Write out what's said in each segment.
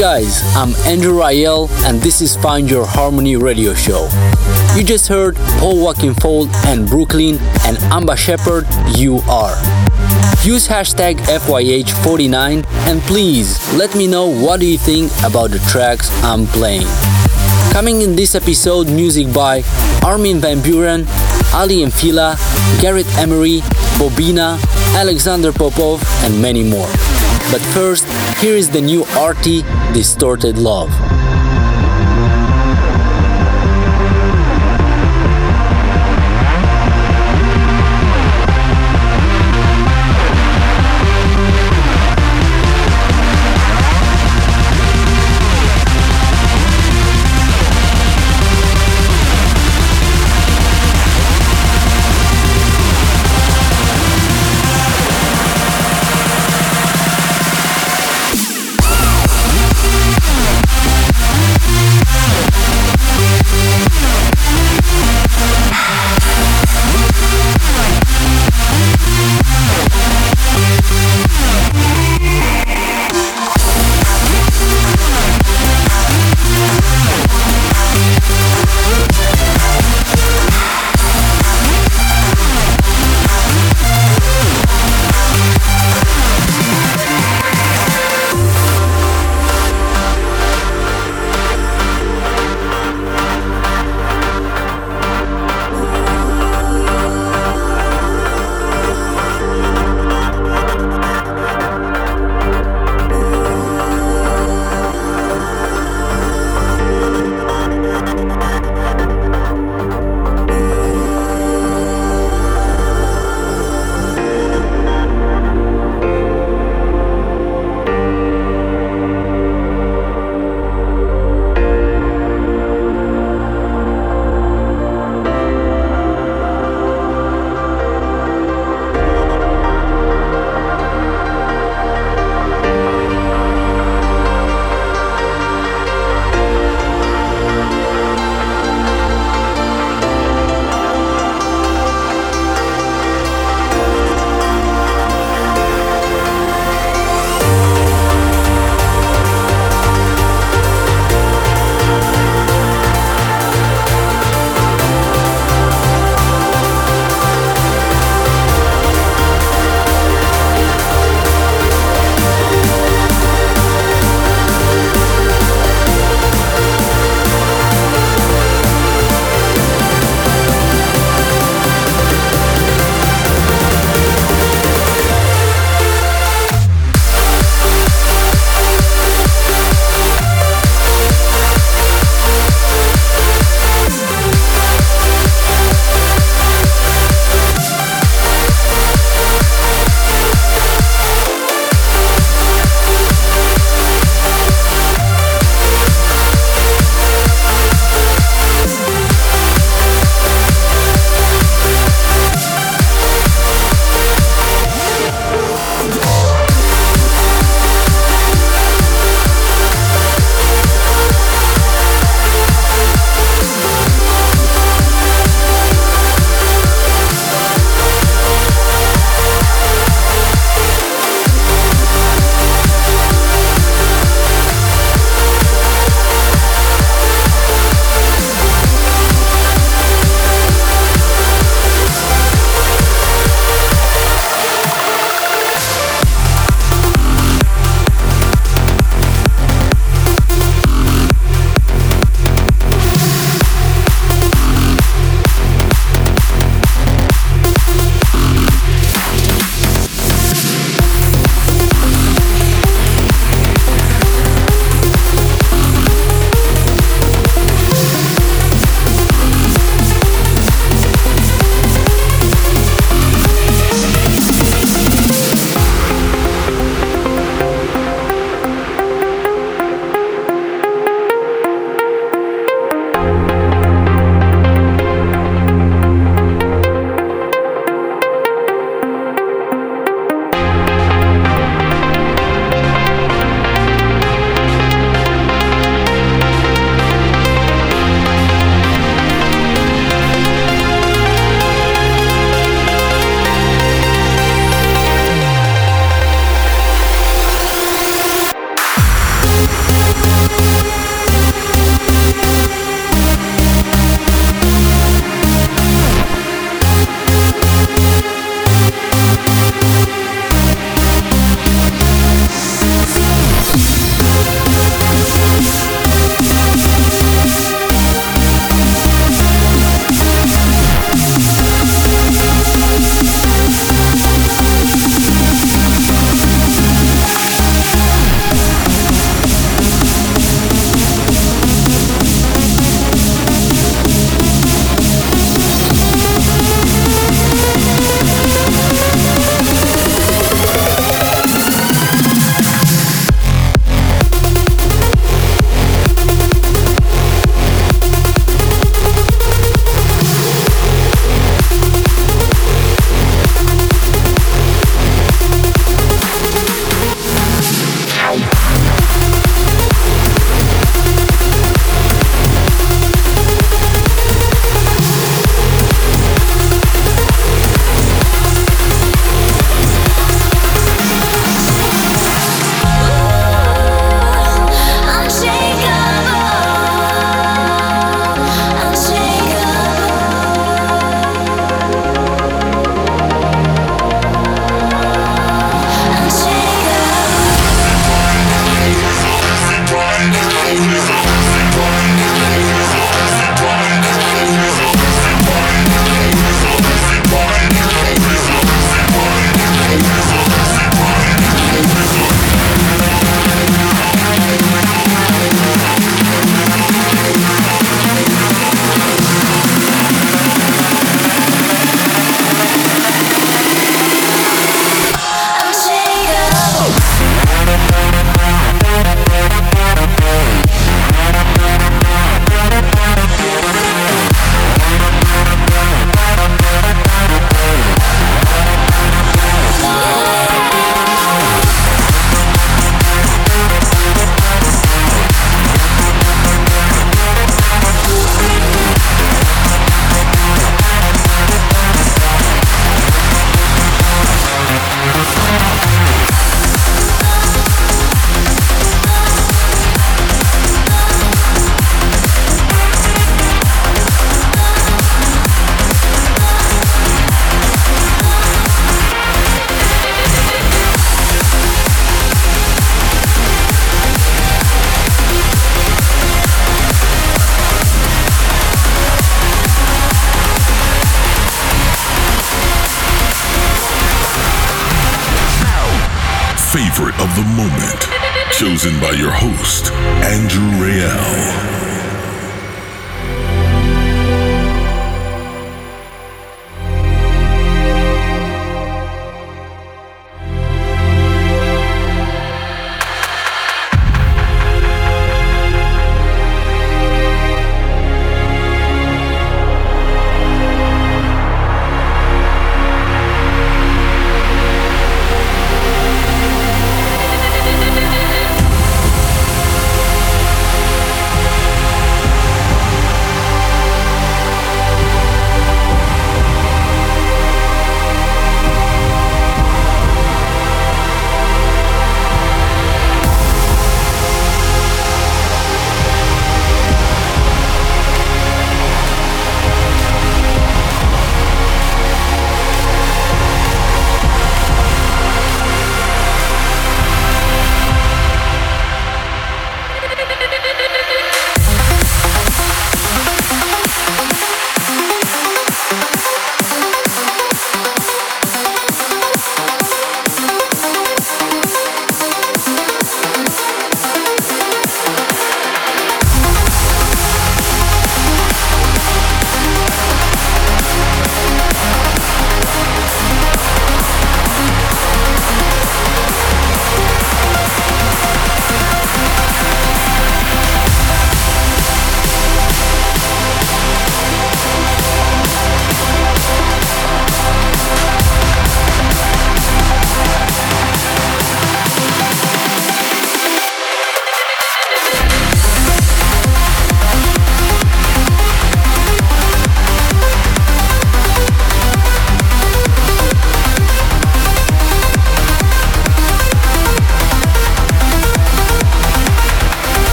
guys, I'm Andrew Rayel and this is Find Your Harmony radio show. You just heard Paul Oakenfold and Brooklyn and Amba Shepherd, You Are. Use hashtag FYH49 and please let me know what do you think about the tracks I'm playing. Coming in this episode, music by Armin Van Buuren, Aly and Fila, Garrett Emery, Bobina, Alexander Popov, and many more. But first, here is the new arty Distorted Love.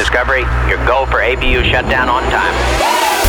Discovery, your go for APU shutdown on time.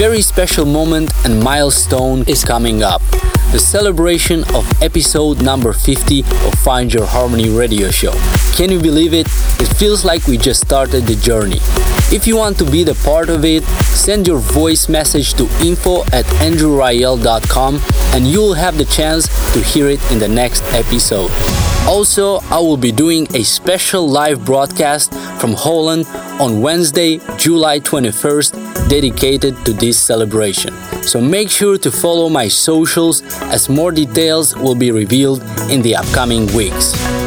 Very special moment and milestone is coming up the celebration of episode number 50 of Find Your Harmony radio show. Can you believe it? It feels like we just started the journey. If you want to be the part of it, send your voice message to info at andrewrayel.com and you'll have the chance to hear it in the next episode. Also, I will be doing a special live broadcast from Holland on Wednesday, July 21st, dedicated to this celebration. So make sure to follow my socials as more details will be revealed in the upcoming weeks.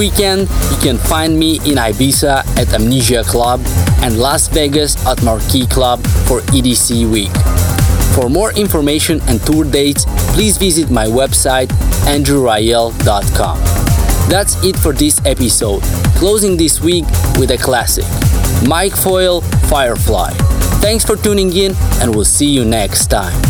Weekend, you can find me in Ibiza at Amnesia Club and Las Vegas at Marquee Club for EDC Week. For more information and tour dates, please visit my website andrewrayel.com. That's it for this episode, closing this week with a classic Mike Foyle Firefly. Thanks for tuning in, and we'll see you next time.